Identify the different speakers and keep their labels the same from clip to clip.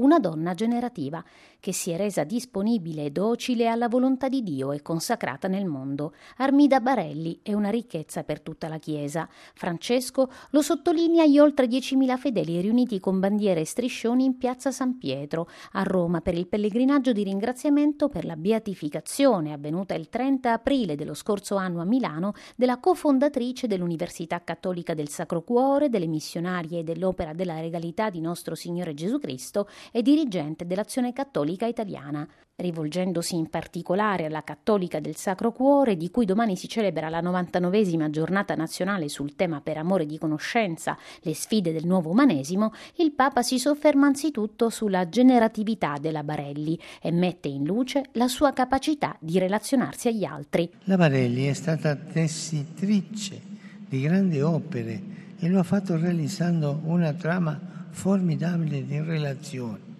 Speaker 1: una donna generativa che si è resa disponibile e docile alla volontà di Dio e consacrata nel mondo. Armida Barelli è una ricchezza per tutta la Chiesa. Francesco lo sottolinea gli oltre 10.000 fedeli riuniti con bandiere e striscioni in piazza San Pietro, a Roma, per il pellegrinaggio di ringraziamento per la beatificazione avvenuta il 30 aprile dello scorso anno a Milano della cofondatrice dell'Università Cattolica del Sacro Cuore, delle missionarie dell'Opera della Regalità di nostro Signore Gesù Cristo e dirigente dell'Azione Cattolica italiana, rivolgendosi in particolare alla cattolica del Sacro Cuore, di cui domani si celebra la 99esima giornata nazionale sul tema per amore di conoscenza, le sfide del nuovo umanesimo, il Papa si sofferma anzitutto sulla generatività della Barelli e mette in luce la sua capacità di relazionarsi agli altri.
Speaker 2: La Barelli è stata tessitrice di grandi opere e lo ha fatto realizzando una trama formidabile di relazioni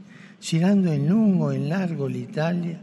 Speaker 2: girando in lungo e in largo l'Italia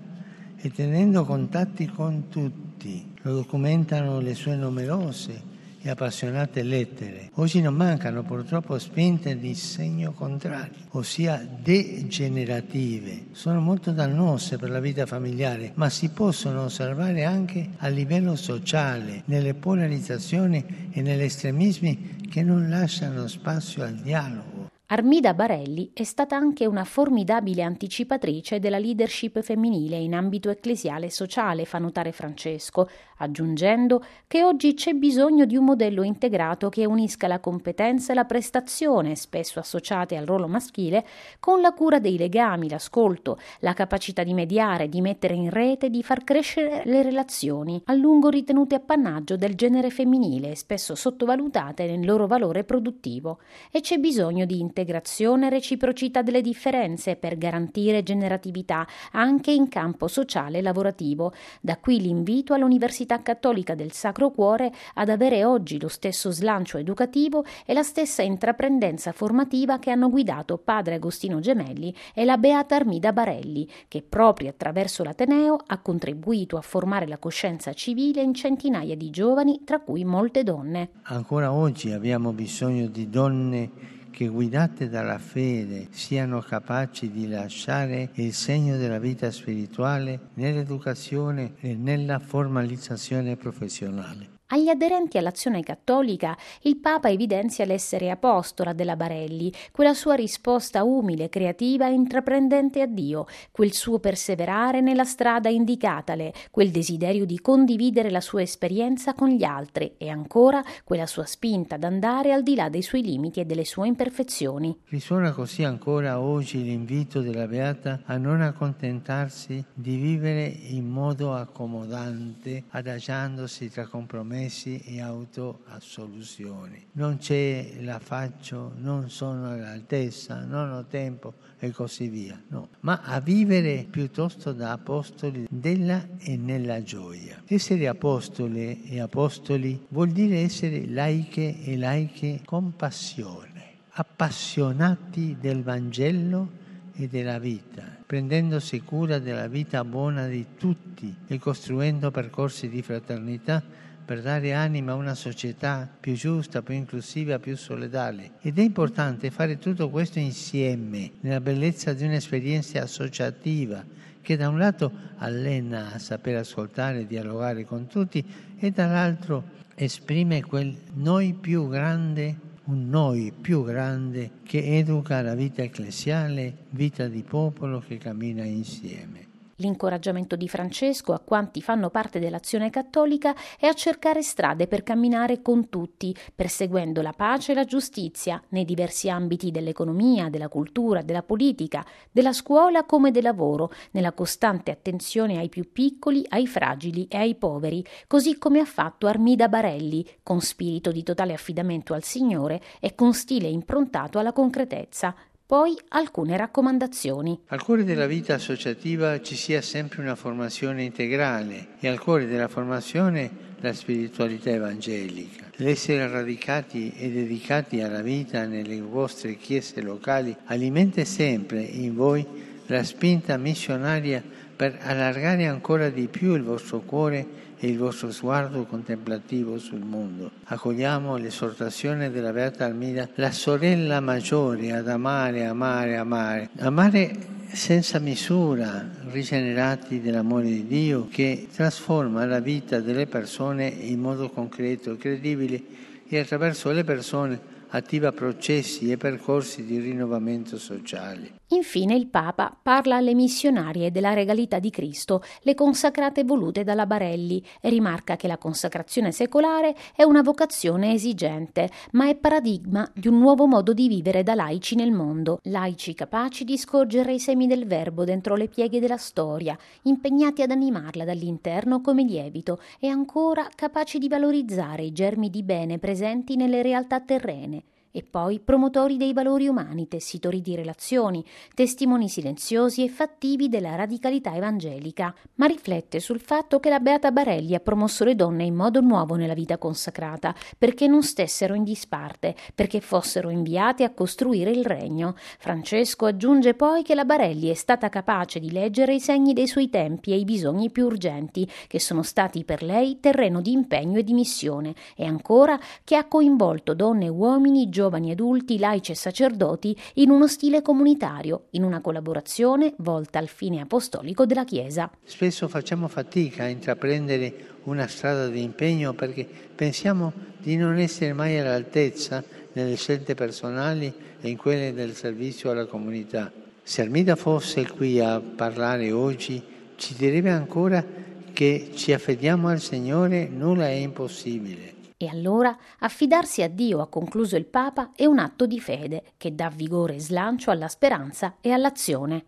Speaker 2: e tenendo contatti con tutti. Lo documentano le sue numerose e appassionate lettere. Oggi non mancano purtroppo spinte di segno contrario, ossia degenerative. Sono molto dannose per la vita familiare, ma si possono osservare anche a livello sociale, nelle polarizzazioni e negli estremismi che non lasciano spazio al dialogo
Speaker 1: Armida Barelli è stata anche una formidabile anticipatrice della leadership femminile in ambito ecclesiale e sociale, fa notare Francesco, aggiungendo che oggi c'è bisogno di un modello integrato che unisca la competenza e la prestazione, spesso associate al ruolo maschile, con la cura dei legami, l'ascolto, la capacità di mediare, di mettere in rete, di far crescere le relazioni, a lungo ritenute appannaggio del genere femminile spesso sottovalutate nel loro valore produttivo. E c'è bisogno di integrazione e reciprocità delle differenze per garantire generatività anche in campo sociale e lavorativo. Da qui l'invito all'Università Cattolica del Sacro Cuore ad avere oggi lo stesso slancio educativo e la stessa intraprendenza formativa che hanno guidato padre Agostino Gemelli e la Beata Armida Barelli, che proprio attraverso l'Ateneo ha contribuito a formare la coscienza civile in centinaia di giovani, tra cui molte donne.
Speaker 2: Ancora oggi abbiamo bisogno di donne che guidate dalla fede siano capaci di lasciare il segno della vita spirituale nell'educazione e nella formalizzazione professionale.
Speaker 1: Agli aderenti all'azione cattolica il Papa evidenzia l'essere apostola della Barelli, quella sua risposta umile, creativa e intraprendente a Dio, quel suo perseverare nella strada indicatale, quel desiderio di condividere la sua esperienza con gli altri e ancora quella sua spinta ad andare al di là dei suoi limiti e delle sue imperfezioni.
Speaker 2: Risuona così ancora oggi l'invito della Beata a non accontentarsi di vivere in modo accomodante, adagiandosi tra compromessi compromessi e autoassoluzioni. Non c'è la faccio, non sono all'altezza, non ho tempo e così via. No, ma a vivere piuttosto da apostoli della e nella gioia. Essere apostole e apostoli vuol dire essere laiche e laiche con passione, appassionati del Vangelo e della vita, prendendosi cura della vita buona di tutti e costruendo percorsi di fraternità per dare anima a una società più giusta, più inclusiva, più solidale. Ed è importante fare tutto questo insieme, nella bellezza di un'esperienza associativa che da un lato allena a saper ascoltare e dialogare con tutti e dall'altro esprime quel noi più grande, un noi più grande che educa la vita ecclesiale, vita di popolo che cammina insieme.
Speaker 1: L'incoraggiamento di Francesco a quanti fanno parte dell'azione cattolica è a cercare strade per camminare con tutti, perseguendo la pace e la giustizia nei diversi ambiti dell'economia, della cultura, della politica, della scuola come del lavoro, nella costante attenzione ai più piccoli, ai fragili e ai poveri, così come ha fatto Armida Barelli, con spirito di totale affidamento al Signore e con stile improntato alla concretezza, poi alcune raccomandazioni.
Speaker 2: Al cuore della vita associativa ci sia sempre una formazione integrale e al cuore della formazione la spiritualità evangelica. L'essere radicati e dedicati alla vita nelle vostre chiese locali alimenta sempre in voi la spinta missionaria per allargare ancora di più il vostro cuore e il vostro sguardo contemplativo sul mondo. Accogliamo l'esortazione della Beata Almida, la sorella maggiore ad amare, amare, amare. Amare senza misura, rigenerati dell'amore di Dio che trasforma la vita delle persone in modo concreto e credibile e attraverso le persone attiva processi e percorsi di rinnovamento sociale.
Speaker 1: Infine il Papa parla alle missionarie della regalità di Cristo, le consacrate volute dalla Barelli, e rimarca che la consacrazione secolare è una vocazione esigente, ma è paradigma di un nuovo modo di vivere da laici nel mondo, laici capaci di scorgere i semi del verbo dentro le pieghe della storia, impegnati ad animarla dall'interno come lievito e ancora capaci di valorizzare i germi di bene presenti nelle realtà terrene e poi promotori dei valori umani, tessitori di relazioni, testimoni silenziosi e fattivi della radicalità evangelica, ma riflette sul fatto che la Beata Barelli ha promosso le donne in modo nuovo nella vita consacrata, perché non stessero in disparte, perché fossero inviate a costruire il regno. Francesco aggiunge poi che la Barelli è stata capace di leggere i segni dei suoi tempi e i bisogni più urgenti, che sono stati per lei terreno di impegno e di missione, e ancora che ha coinvolto donne e uomini giovani giovani adulti, laici e sacerdoti in uno stile comunitario, in una collaborazione volta al fine apostolico della Chiesa.
Speaker 2: Spesso facciamo fatica a intraprendere una strada di impegno perché pensiamo di non essere mai all'altezza nelle scelte personali e in quelle del servizio alla comunità. Se Armida fosse qui a parlare oggi, ci direbbe ancora che ci affidiamo al Signore, nulla è impossibile.
Speaker 1: E allora affidarsi a Dio, ha concluso il Papa, è un atto di fede che dà vigore e slancio alla speranza e all'azione.